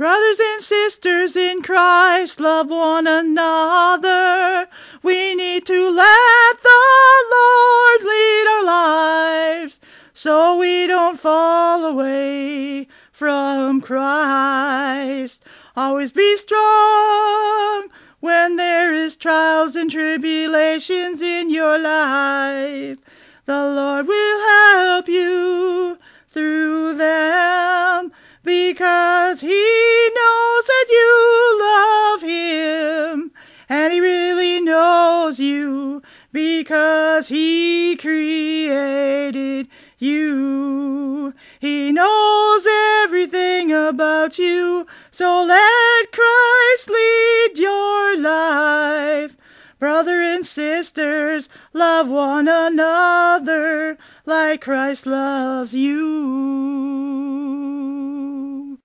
Brothers and sisters in Christ, love one another. We need to let the Lord lead our lives so we don't fall away from Christ. Always be strong when there is trials and tribulations in your life. The Lord will help you through them because and he really knows you because he created you. He knows everything about you, so let Christ lead your life. Brother and sisters, love one another like Christ loves you.